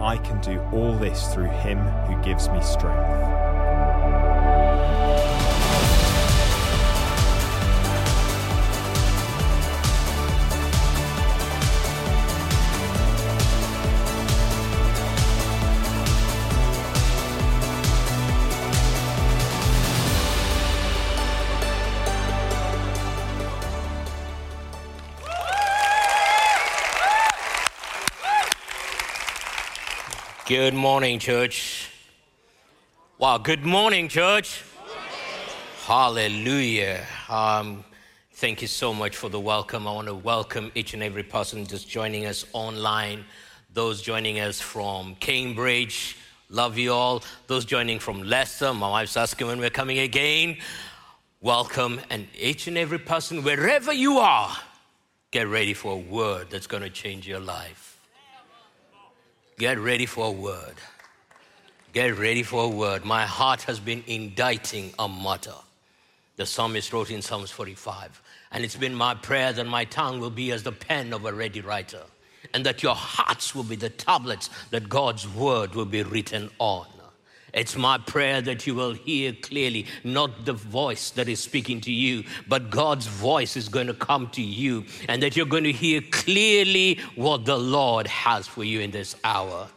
I can do all this through him who gives me strength. Good morning, church. Wow, good morning, church. Hallelujah. Um, thank you so much for the welcome. I want to welcome each and every person just joining us online, those joining us from Cambridge. Love you all. Those joining from Leicester, my wife's asking when we're coming again. Welcome. And each and every person, wherever you are, get ready for a word that's going to change your life. Get ready for a word. Get ready for a word. My heart has been inditing a matter. The psalmist wrote in Psalms 45. And it's been my prayer that my tongue will be as the pen of a ready writer, and that your hearts will be the tablets that God's word will be written on. It's my prayer that you will hear clearly, not the voice that is speaking to you, but God's voice is going to come to you, and that you're going to hear clearly what the Lord has for you in this hour.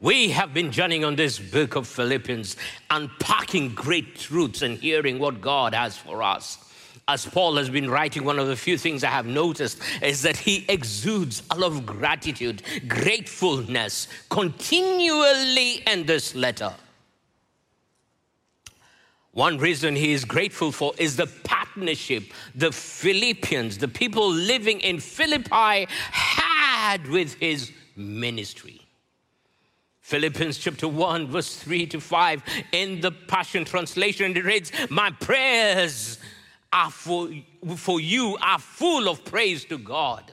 We have been journeying on this book of Philippians, unpacking great truths and hearing what God has for us as Paul has been writing, one of the few things I have noticed is that he exudes a lot of gratitude, gratefulness continually in this letter. One reason he is grateful for is the partnership the Philippians, the people living in Philippi, had with his ministry. Philippians chapter 1, verse 3 to 5, in the Passion Translation, it reads, My prayers are for, for you are full of praise to God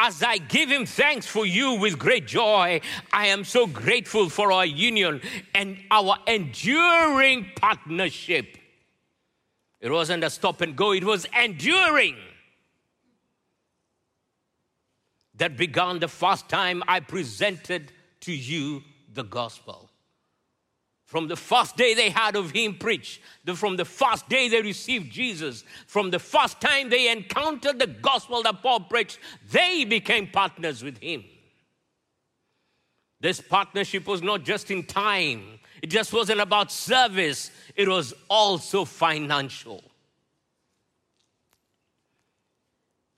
as I give him thanks for you with great joy, I am so grateful for our union and our enduring partnership. It wasn't a stop and go, it was enduring. That began the first time I presented to you the gospel. From the first day they heard of him preach, the, from the first day they received Jesus, from the first time they encountered the gospel that Paul preached, they became partners with him. This partnership was not just in time, it just wasn't about service, it was also financial.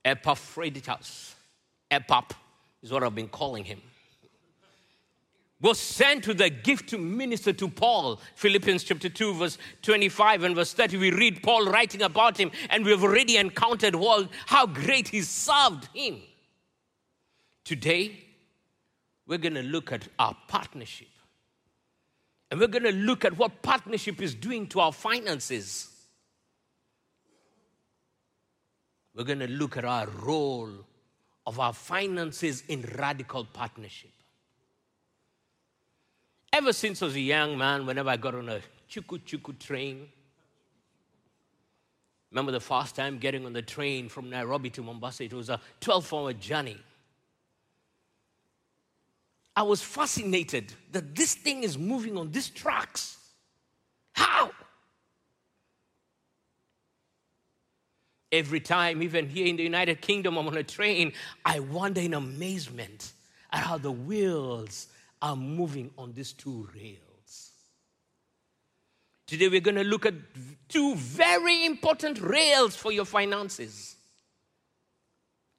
Epaphroditus, Epap is what I've been calling him was sent with a gift to minister to Paul. Philippians chapter 2, verse 25 and verse 30. We read Paul writing about him, and we've already encountered how great he served him. Today, we're going to look at our partnership. And we're going to look at what partnership is doing to our finances. We're going to look at our role of our finances in radical partnership. Ever since I was a young man, whenever I got on a chuku chuku train, remember the first time getting on the train from Nairobi to Mombasa, it was a 12 hour journey. I was fascinated that this thing is moving on these tracks. How? Every time, even here in the United Kingdom, I'm on a train, I wonder in amazement at how the wheels are moving on these two rails. Today, we're going to look at two very important rails for your finances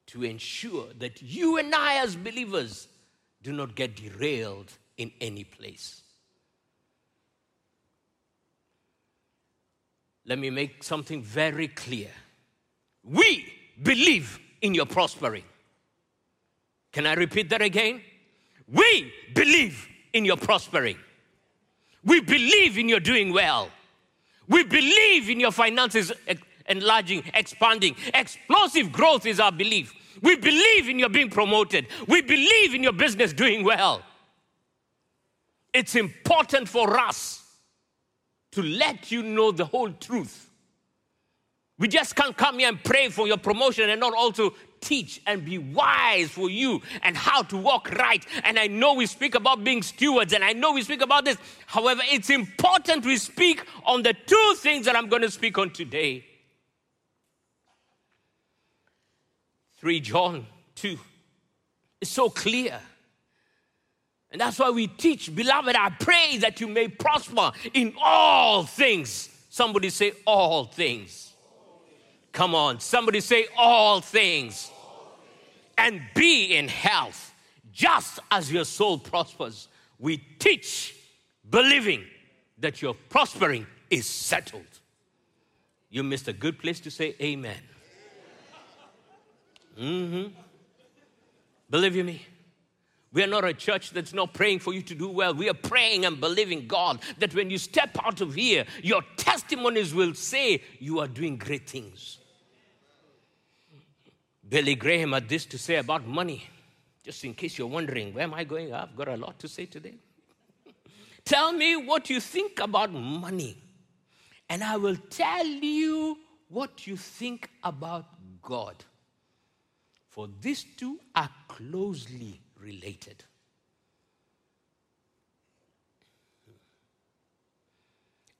to ensure that you and I, as believers, do not get derailed in any place. Let me make something very clear. We believe in your prospering. Can I repeat that again? We believe in your prospering. We believe in your doing well. We believe in your finances enlarging, expanding. Explosive growth is our belief. We believe in your being promoted. We believe in your business doing well. It's important for us to let you know the whole truth. We just can't come here and pray for your promotion and not also teach and be wise for you and how to walk right. And I know we speak about being stewards and I know we speak about this. However, it's important we speak on the two things that I'm going to speak on today. 3 John 2 is so clear. And that's why we teach, beloved, I pray that you may prosper in all things. Somebody say, all things. Come on, somebody say, all things and be in health, just as your soul prospers. We teach believing that your prospering is settled. You missed a good place to say amen. Mm-hmm. Believe you me. We are not a church that's not praying for you to do well. We are praying and believing God that when you step out of here, your testimonies will say you are doing great things. Billy Graham had this to say about money. Just in case you're wondering, where am I going? I've got a lot to say today. tell me what you think about money, and I will tell you what you think about God. For these two are closely related.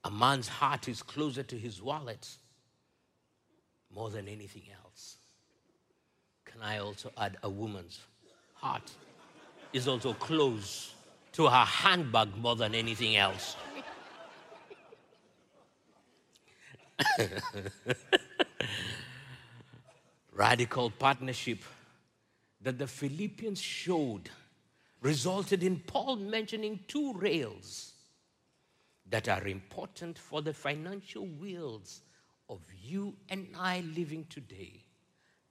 A man's heart is closer to his wallet more than anything else. Can I also add a woman's heart is also close to her handbag more than anything else. Radical partnership that the Philippians showed resulted in Paul mentioning two rails that are important for the financial wheels of you and I living today.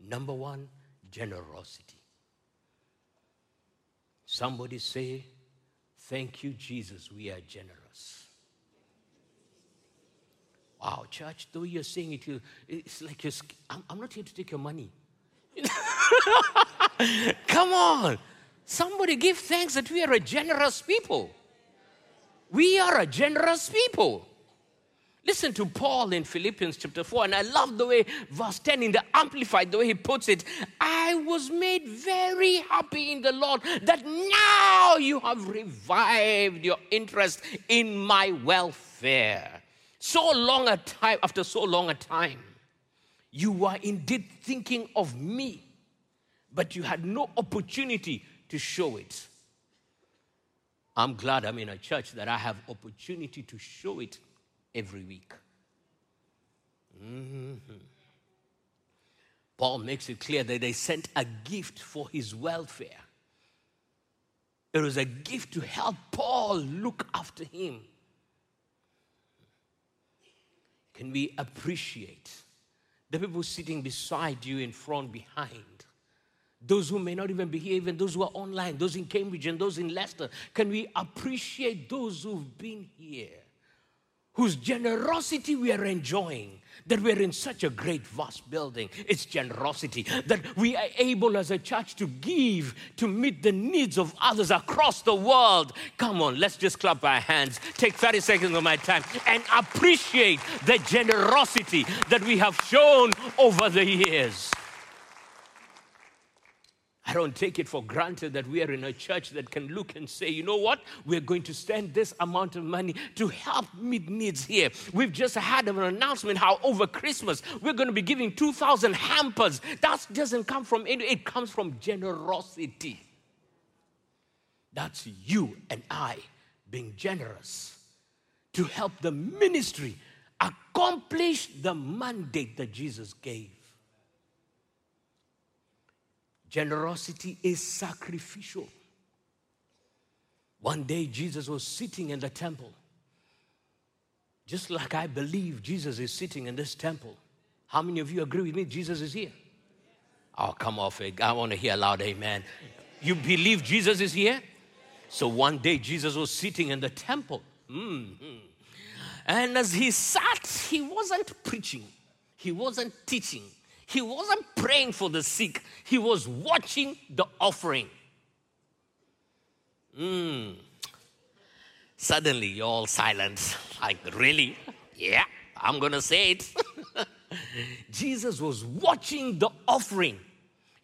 Number one, generosity. Somebody say, Thank you, Jesus, we are generous. Wow, church, though you're saying it, it's like you're, I'm, I'm not here to take your money. Come on. Somebody give thanks that we are a generous people. We are a generous people. Listen to Paul in Philippians chapter 4, and I love the way verse 10 in the Amplified, the way he puts it. I was made very happy in the Lord that now you have revived your interest in my welfare. So long a time, after so long a time, you were indeed thinking of me, but you had no opportunity to show it. I'm glad I'm in a church that I have opportunity to show it every week. Mm-hmm. Paul makes it clear that they sent a gift for his welfare. It was a gift to help Paul look after him. Can we appreciate the people sitting beside you, in front, behind? Those who may not even be here, even those who are online, those in Cambridge and those in Leicester. Can we appreciate those who've been here? Whose generosity we are enjoying, that we're in such a great, vast building. It's generosity that we are able as a church to give to meet the needs of others across the world. Come on, let's just clap our hands, take 30 seconds of my time, and appreciate the generosity that we have shown over the years. I don't take it for granted that we are in a church that can look and say, you know what? We're going to spend this amount of money to help meet needs here. We've just had an announcement how over Christmas we're going to be giving 2,000 hampers. That doesn't come from any, it comes from generosity. That's you and I being generous to help the ministry accomplish the mandate that Jesus gave. Generosity is sacrificial. One day, Jesus was sitting in the temple, just like I believe Jesus is sitting in this temple. How many of you agree with me? Jesus is here. Oh, come off it. I want to hear loud amen. You believe Jesus is here? So one day Jesus was sitting in the temple. Mm-hmm. And as he sat, he wasn't preaching, he wasn't teaching, he wasn't praying for the sick, he was watching the offering. Mm. Suddenly, you're all silent. Like, really? Yeah, I'm going to say it. Jesus was watching the offering.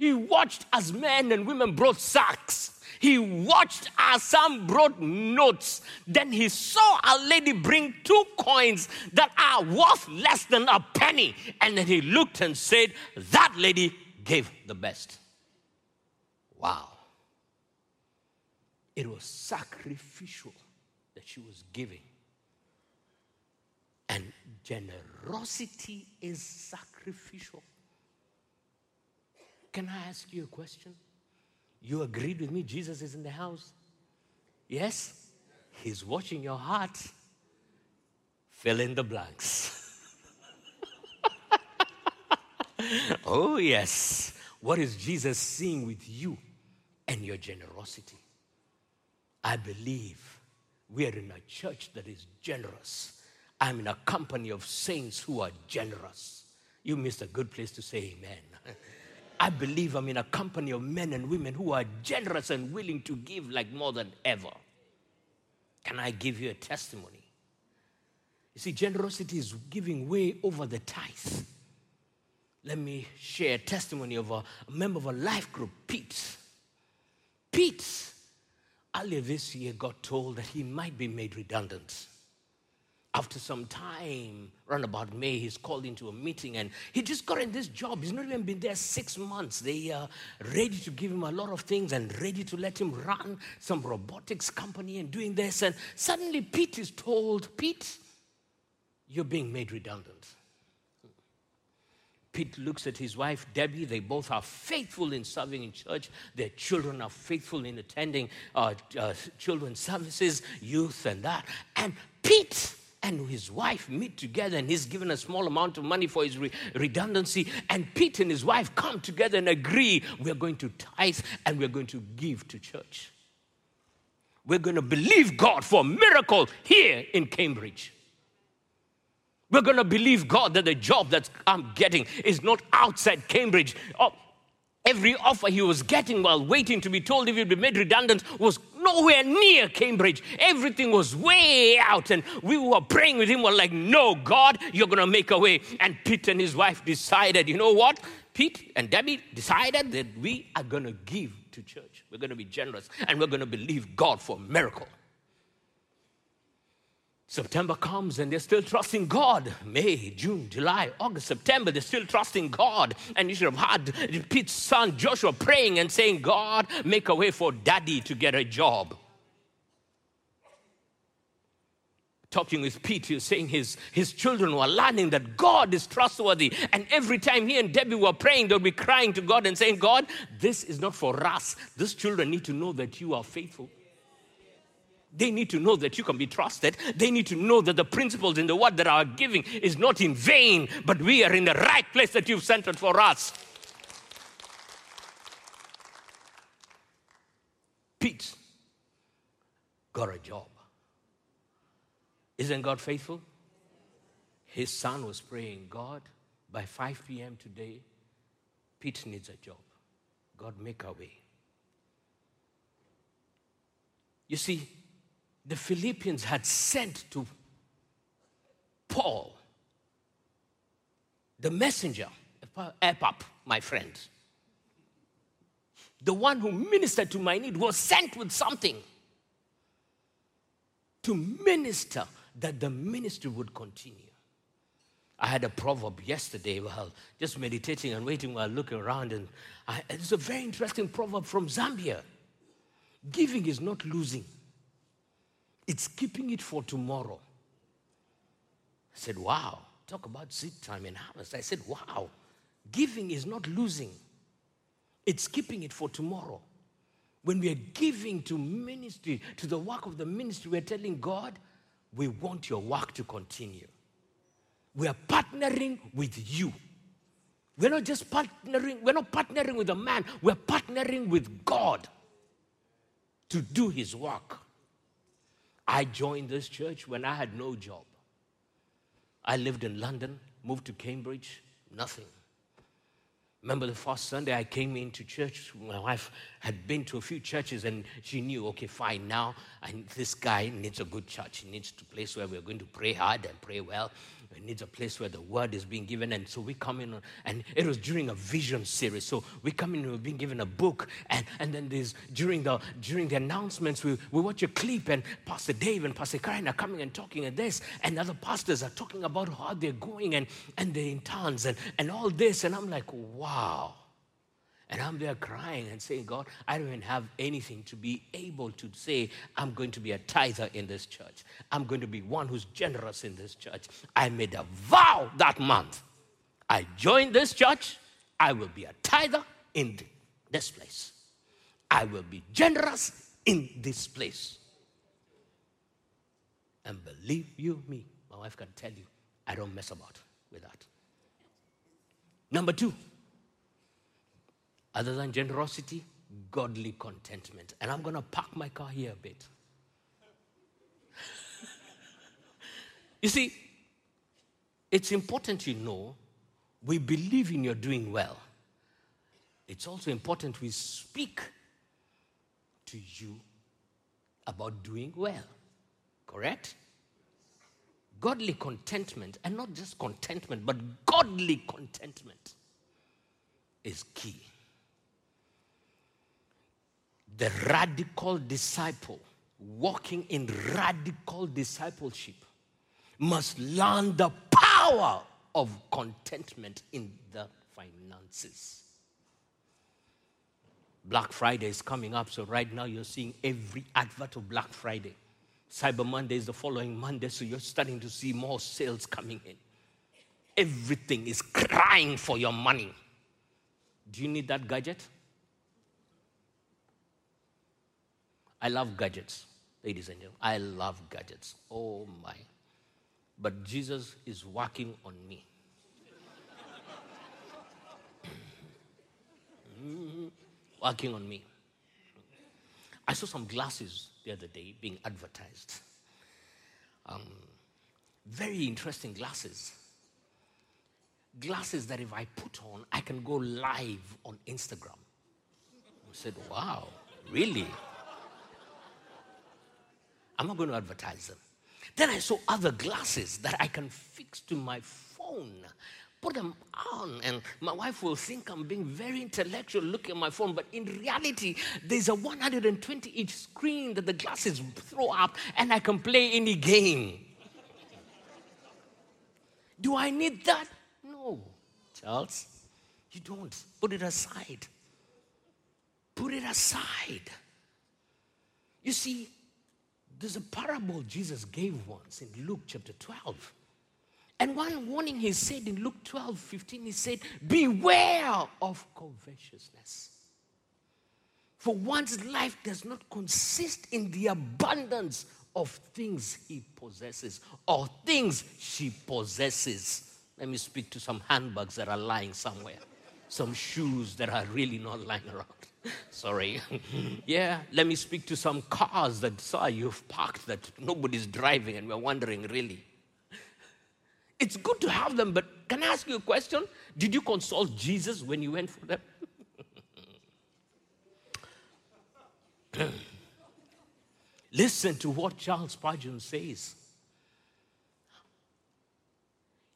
He watched as men and women brought sacks. He watched as some brought notes. Then he saw a lady bring two coins that are worth less than a penny. And then he looked and said, That lady gave the best. Wow. It was sacrificial that she was giving. And generosity is sacrificial. Can I ask you a question? You agreed with me, Jesus is in the house. Yes, He's watching your heart. Fill in the blanks. oh, yes. What is Jesus seeing with you and your generosity? I believe we are in a church that is generous. I'm in a company of saints who are generous. You missed a good place to say amen. I believe I'm in a company of men and women who are generous and willing to give like more than ever. Can I give you a testimony? You see, generosity is giving way over the tithe. Let me share a testimony of a, a member of a life group, Pete. Pete, earlier this year, got told that he might be made redundant after some time, around about May, he's called into a meeting and he just got in this job. He's not even been there six months. They are ready to give him a lot of things and ready to let him run some robotics company and doing this. And suddenly, Pete is told, Pete, you're being made redundant. Pete looks at his wife, Debbie. They both are faithful in serving in church. Their children are faithful in attending uh, uh, children's services, youth, and that. And Pete and his wife meet together and he's given a small amount of money for his re- redundancy. And pete and his wife come together and agree we're going to tithe and we're going to give to church. We're going to believe god for a miracle here in cambridge. We're going to believe god that the job that i'm getting is not outside cambridge. Oh, Every offer he was getting while waiting to be told if he'd be made redundant was nowhere near Cambridge. Everything was way out. And we were praying with him, we're like, no, God, you're going to make a way. And Pete and his wife decided, you know what? Pete and Debbie decided that we are going to give to church. We're going to be generous and we're going to believe God for a miracle. September comes and they're still trusting God. May, June, July, August, September, they're still trusting God. And you should have had Pete's son Joshua praying and saying, God, make a way for daddy to get a job. Talking with Pete, he was saying his, his children were learning that God is trustworthy. And every time he and Debbie were praying, they'll be crying to God and saying, God, this is not for us. These children need to know that you are faithful. They need to know that you can be trusted. They need to know that the principles in the word that are giving is not in vain, but we are in the right place that you've sent centered for us. Pete got a job. Isn't God faithful? His son was praying, God, by 5 p.m. today, Pete needs a job. God, make a way. You see, the Philippians had sent to Paul, the messenger, Epap, my friend, the one who ministered to my need, was sent with something to minister that the ministry would continue. I had a proverb yesterday while just meditating and waiting while looking around, and I, it's a very interesting proverb from Zambia. Giving is not losing. It's keeping it for tomorrow. I said, Wow, talk about seed time and harvest. I said, Wow, giving is not losing, it's keeping it for tomorrow. When we are giving to ministry, to the work of the ministry, we're telling God, we want your work to continue. We are partnering with you. We're not just partnering, we're not partnering with a man, we're partnering with God. to do his work. I joined this church when I had no job. I lived in London, moved to Cambridge, nothing. Remember the first Sunday I came into church, my wife had been to a few churches and she knew, okay, fine, now I, this guy needs a good church. He needs a place where we're going to pray hard and pray well. He needs a place where the word is being given. And so we come in, and it was during a vision series. So we come in, we've been given a book, and, and then there's during the during the announcements, we, we watch a clip, and Pastor Dave and Pastor Karen are coming and talking at this, and other pastors are talking about how they're going and, and they're in tongues and, and all this. And I'm like, wow. And I'm there crying and saying, God, I don't even have anything to be able to say, I'm going to be a tither in this church. I'm going to be one who's generous in this church. I made a vow that month. I joined this church. I will be a tither in this place. I will be generous in this place. And believe you me, my wife can tell you, I don't mess about with that. Number two, other than generosity, godly contentment. And I'm going to park my car here a bit. you see, it's important you know we believe in your doing well. It's also important we speak to you about doing well. Correct? Godly contentment, and not just contentment, but godly contentment is key the radical disciple walking in radical discipleship must learn the power of contentment in the finances. Black Friday is coming up, so right now you're seeing every advert of Black Friday. Cyber Monday is the following Monday, so you're starting to see more sales coming in. Everything is crying for your money. Do you need that gadget? I love gadgets, ladies and gentlemen. I love gadgets. Oh my. But Jesus is working on me. working on me. I saw some glasses the other day being advertised. Um, very interesting glasses. Glasses that if I put on, I can go live on Instagram. I said, wow, really? I'm not going to advertise them. Then I saw other glasses that I can fix to my phone. Put them on, and my wife will think I'm being very intellectual looking at my phone, but in reality, there's a 120 inch screen that the glasses throw up, and I can play any game. Do I need that? No, Charles. You don't. Put it aside. Put it aside. You see, there's a parable Jesus gave once in Luke chapter 12. And one warning he said in Luke 12, 15, he said, Beware of covetousness. For one's life does not consist in the abundance of things he possesses or things she possesses. Let me speak to some handbags that are lying somewhere, some shoes that are really not lying around. Sorry. yeah, let me speak to some cars that saw you've parked that nobody's driving and we're wondering, really. It's good to have them, but can I ask you a question? Did you consult Jesus when you went for them? Listen to what Charles Spurgeon says.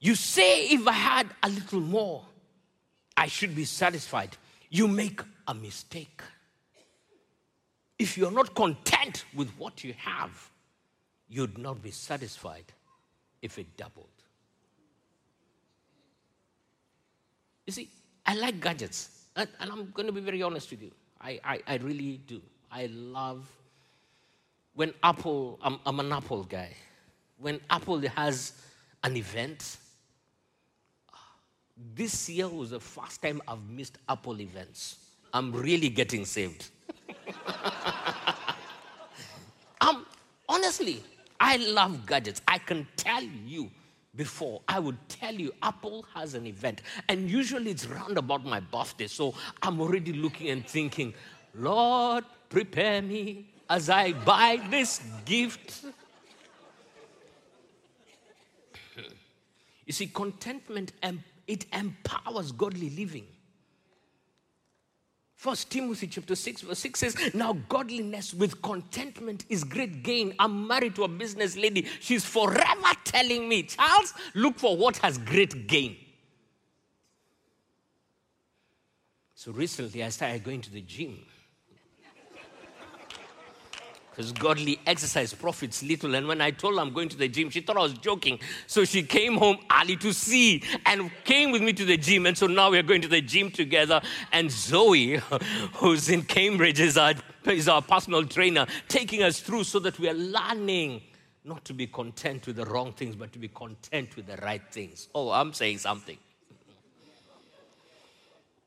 You say, if I had a little more, I should be satisfied. You make a mistake. If you're not content with what you have, you'd not be satisfied if it doubled. You see, I like gadgets, and, I'm going to be very honest with you. I, I, I really do. I love when Apple, I'm, I'm an Apple guy. When Apple has an event, this year was the first time I've missed Apple events. I'm really getting saved. um, honestly, I love gadgets. I can tell you before, I would tell you Apple has an event, and usually it's round about my birthday. So I'm already looking and thinking, Lord, prepare me as I buy this gift. You see, contentment, it empowers godly living. First Timothy chapter 6, verse 6 says, Now godliness with contentment is great gain. I'm married to a business lady. She's forever telling me, Charles, look for what has great gain. So recently I started going to the gym. Because godly exercise profits little. And when I told her I'm going to the gym, she thought I was joking. So she came home early to see and came with me to the gym. And so now we're going to the gym together. And Zoe, who's in Cambridge, is our, is our personal trainer, taking us through so that we are learning not to be content with the wrong things, but to be content with the right things. Oh, I'm saying something.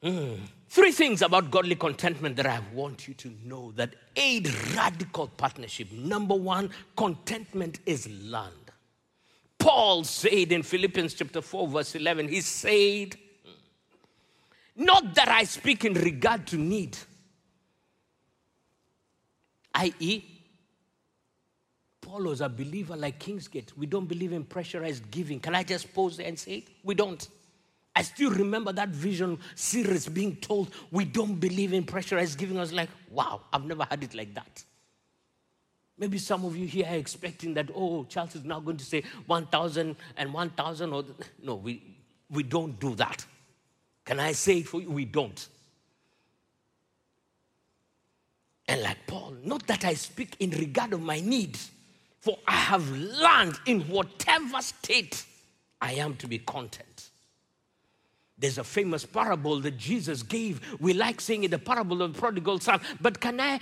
Mm. Three things about godly contentment that I want you to know that aid radical partnership. Number one, contentment is learned. Paul said in Philippians chapter 4, verse 11, he said, Not that I speak in regard to need, i.e., Paul was a believer like Kingsgate. We don't believe in pressurized giving. Can I just pause there and say? We don't. I still remember that vision series being told, we don't believe in pressurized giving. I was like, wow, I've never had it like that. Maybe some of you here are expecting that, oh, Charles is now going to say 1,000 and 1,000. Or, no, we, we don't do that. Can I say it for you? We don't. And like Paul, not that I speak in regard of my needs, for I have learned in whatever state I am to be content. There's a famous parable that Jesus gave. We like saying it the parable of the prodigal son. But can I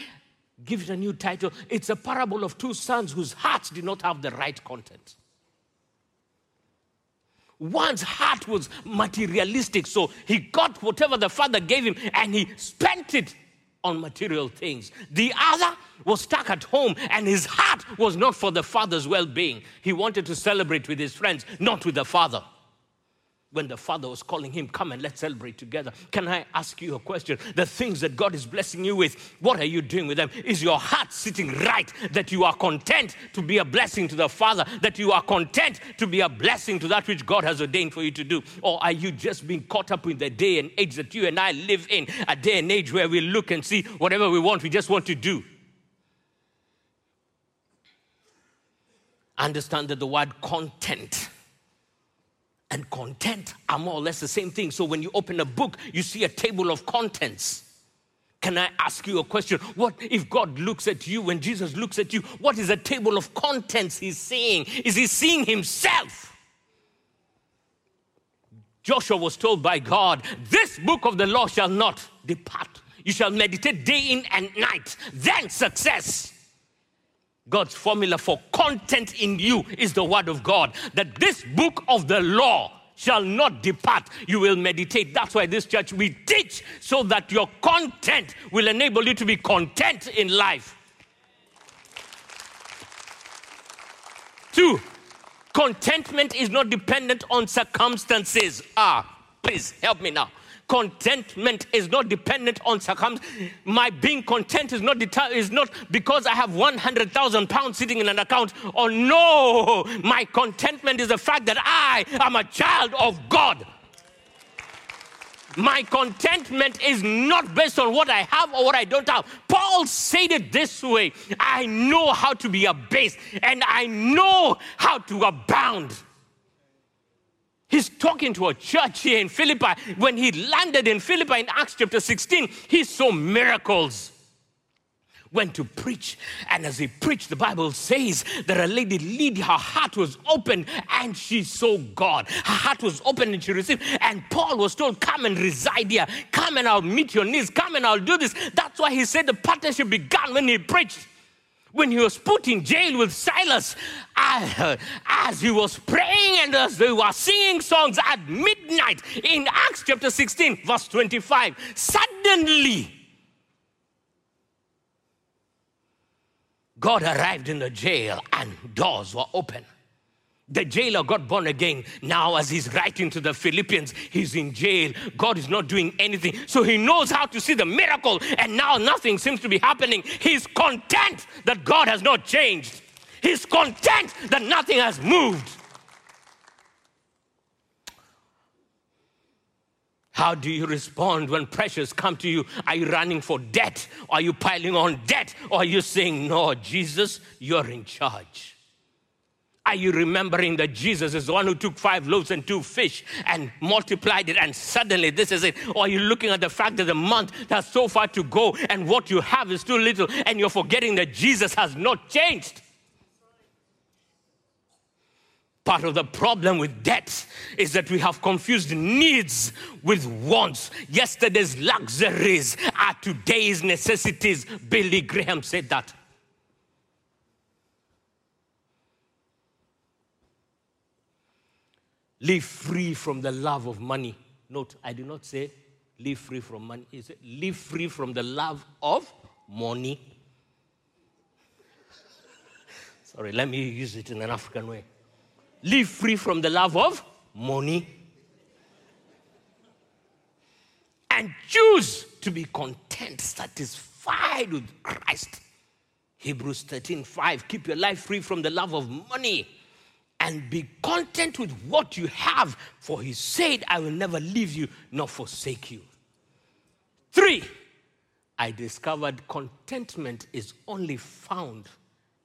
give it a new title? It's a parable of two sons whose hearts did not have the right content. One's heart was materialistic, so he got whatever the father gave him and he spent it on material things. The other was stuck at home and his heart was not for the father's well being. He wanted to celebrate with his friends, not with the father when the father was calling him, Come and let's celebrate together. Can I ask you a question? The things that God is blessing you with, what are you doing with them? Is your heart sitting right that you are content to be a blessing to the Father, that you are content to be a blessing to that which God has ordained for you to do? Or are you just being caught up in the day and age that you and I live in, a day and age where we look and see whatever we want, we just want to do? Understand that the word content and content are more or less the same thing. So when you open a book, you see a table of contents. Can I ask you a question? What if God looks at you, when Jesus looks at you, what is a table of contents he's seeing? Is he seeing himself? Joshua was told by God, This book of the law shall not depart. You shall meditate day in and night. Then success. God's formula for content in you is the word of God. That this book of the law shall not depart. You will meditate. That's why this church we teach so that your content will enable you to be content in life. Two, contentment is not dependent on circumstances. Ah, please help me now. Contentment is not dependent on circumstances. My being content is not, is not because I have 100,000 pounds sitting in an account. Or no, my contentment is the fact that I am a child of God. My contentment is not based on what I have or what I don't have. Paul said it this way I know how to be abased and I know how to abound. He's talking to a church here in Philippi. When he landed in Philippi in Acts chapter 16, he saw miracles. Went to preach, and as he preached, the Bible says that a lady Lydia, her heart was open and she saw God. Her heart was open and she received. And Paul was told, Come and reside here. Come and I'll meet your needs. Come and I'll do this. That's why he said the partnership began when he preached when he was put in jail with Silas, as, as he was praying and as they were singing songs at midnight in Acts chapter 16, verse 25, suddenly God arrived in the jail and doors were open. The jailer got born again. Now, as he's writing to the Philippians, he's in jail. God is not doing anything. So he knows how to see the miracle, and now nothing seems to be happening. He's content that God has not changed. He's content that nothing has moved. How do you respond when pressures come to you? Are you running for debt? Are you piling on debt? Or are you saying, No, Jesus, you're in charge? Are you remembering that Jesus is the one who took five loaves and two fish and multiplied it, and suddenly this is it? Or are you looking at the fact that the month has so far to go and what you have is too little, and you're forgetting that Jesus has not changed? Part of the problem with debt is that we have confused needs with wants. Yesterday's luxuries are today's necessities. Billy Graham said that. Live free from the love of money. Note, I do not say live free from money. He said live free from the love of money. Sorry, let me use it in an African way. Live free from the love of money. And choose to be content, satisfied with Christ. Hebrews 13 5. Keep your life free from the love of money and be content with what you have, for he said, I will never leave you nor forsake you. Three, I discovered contentment is only found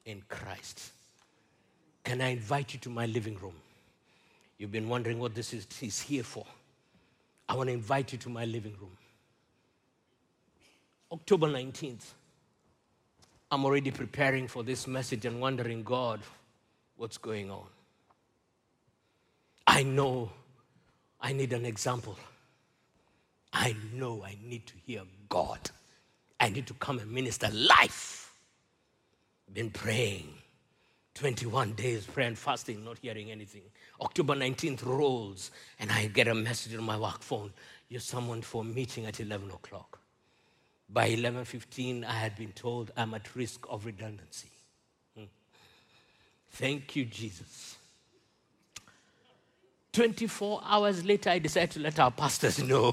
in Christ. Can I invite you to my living room? You've been wondering what this is, is here for. I want to invite you to my living room. October 19th. I'm already preparing for this message and wondering, God, what's going on? I know I need an example. I know I need to hear God. I need to come and minister life. Been praying 21 days, prayer and fasting, not hearing anything. October 19th rolls, and I get a message on my work phone. You're summoned for a meeting at 11 o'clock. By 11:15, I had been told I'm at risk of redundancy. Hmm. Thank you, Jesus. 24 hours later, I decided to let our pastors know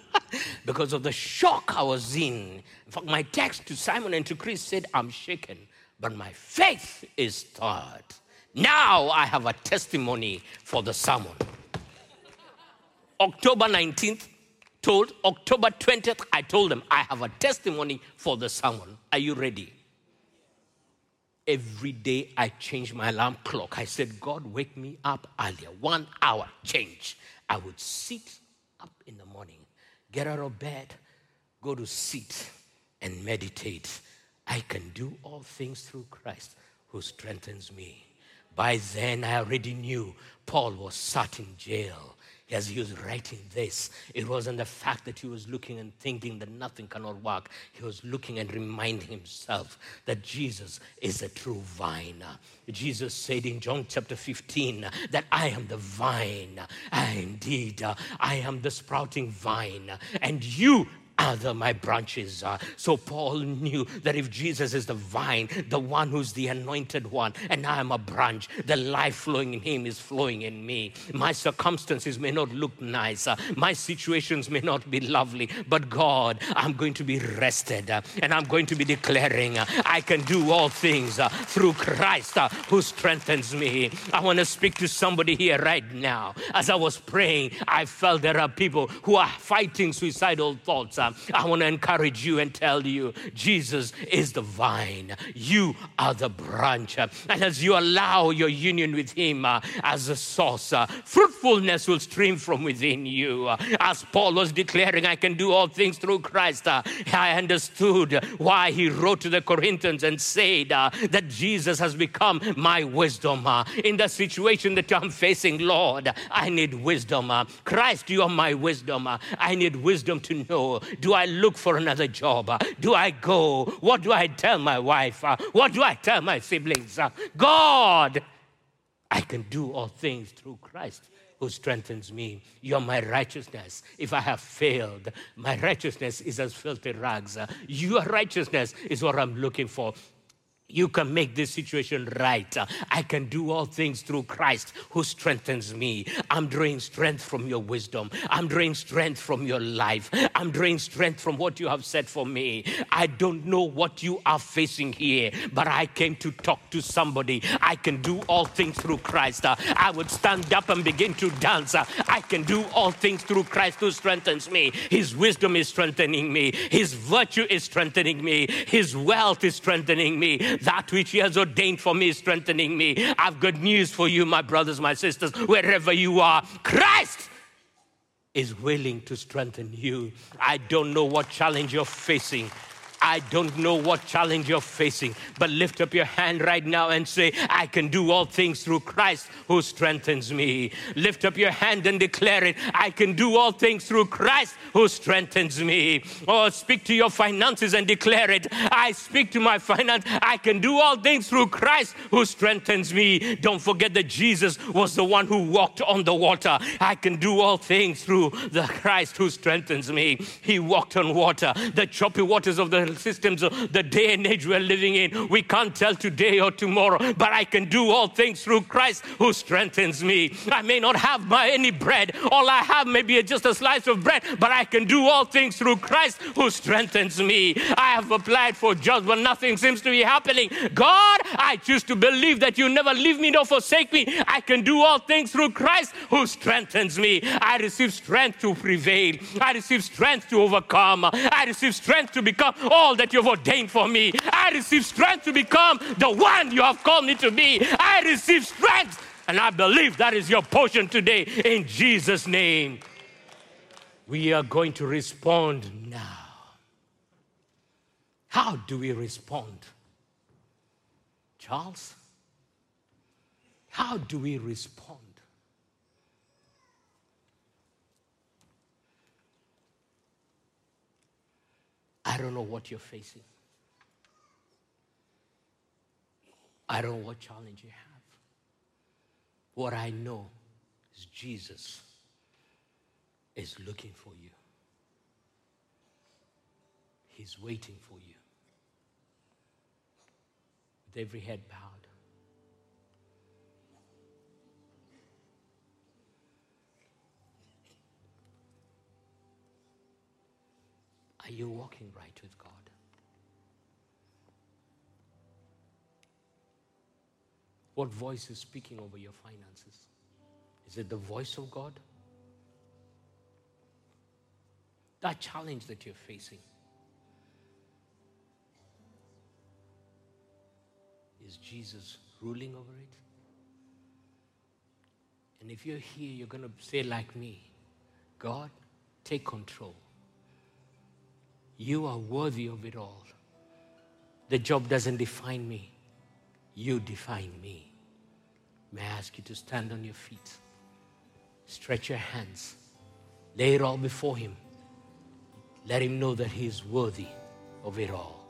because of the shock I was in. My text to Simon and to Chris said, I'm shaken, but my faith is stirred. Now I have a testimony for the sermon. October 19th, told October 20th, I told them, I have a testimony for the sermon. Are you ready? Every day I change my alarm clock. I said, God, wake me up earlier. One hour change. I would sit up in the morning, get out of bed, go to sit and meditate. I can do all things through Christ who strengthens me. By then, I already knew Paul was sat in jail as he was writing this, it wasn't the fact that he was looking and thinking that nothing cannot work. He was looking and reminding himself that Jesus is a true vine. Jesus said in John chapter 15 that I am the vine. I, indeed, I am the sprouting vine, and you other my branches are. So Paul knew that if Jesus is the vine, the one who's the anointed one, and I am a branch, the life flowing in him is flowing in me. My circumstances may not look nice, uh, my situations may not be lovely, but God, I'm going to be rested uh, and I'm going to be declaring uh, I can do all things through Christ who strengthens me. I want to speak to somebody here right now. As I was praying, I felt there are people who are fighting suicidal thoughts. I want to encourage you and tell you Jesus is the vine, you are the branch. And as you allow your union with Him uh, as a source, uh, fruitfulness will stream from within you. Uh, as Paul was declaring, I can do all things through Christ, I understood why he wrote to the Corinthians and said that Jesus has become my wisdom. In the situation that I'm facing, Lord, I need wisdom. Christ, you are my wisdom. I need wisdom to know do I look for another job? Do I go? What do I tell my wife? What do I tell my siblings? God, I can do all things through Christ who strengthens me. You're my righteousness. If I have failed, my righteousness is as filthy rags. Your righteousness is what I'm looking for. You can make this situation right. I can do all things through Christ who strengthens me. I'm drawing strength from your wisdom. I'm drawing strength from your life. I'm drawing strength from what you have said for me. I don't know what you are facing here, but I came to talk to somebody. I can do all things through Christ. I would stand up and begin to dance. I can do all things through Christ who strengthens me. His wisdom is strengthening me. His virtue is strengthening me. His wealth is strengthening me. That which He has ordained for me is strengthening me. I've good news for you, my brothers, my sisters, wherever you are. Christ is willing to strengthen you. I don't know what challenge you're facing. I don't know what challenge you're facing, but lift up your hand right now and say, I can do all things through Christ who strengthens me. Lift up your hand and declare it. I can do all things through Christ who strengthens me. Or oh, speak to your finances and declare it. I speak to my finance. I can do all things through Christ who strengthens me. Don't forget that Jesus was the one who walked on the water. I can do all things through the Christ who strengthens me. He walked on water. The choppy waters of the systems of the day and age we're living in. We can't tell today or tomorrow, but I can do all things through Christ who strengthens me. I may not have my, any bread. All I have may be just a slice of bread, but I can do all things through Christ who strengthens me. I have applied for jobs, but nothing seems to be happening. God, I choose to believe that you never leave me nor forsake me. I can do all things through Christ who strengthens me. I receive strength to prevail. I receive strength to overcome. I receive strength to become that you've ordained for me. I receive strength to become the one you have called me to be. I receive strength. And I believe that is your portion today in Jesus' name. We are going to respond now. How do we respond? Charles? How do we respond? I don't know what you're facing. I don't know what challenge you have. What I know is Jesus is looking for you. He's waiting for you. With every head bowed. Are you walking right with God? What voice is speaking over your finances? Is it the voice of God? That challenge that you're facing. Is Jesus ruling over it? And if you're here, you're going to say, like me, God, take control. You are worthy of it all. The job doesn't define me, you define me. May I ask you to stand on your feet, stretch your hands, lay it all before Him. Let Him know that He is worthy of it all.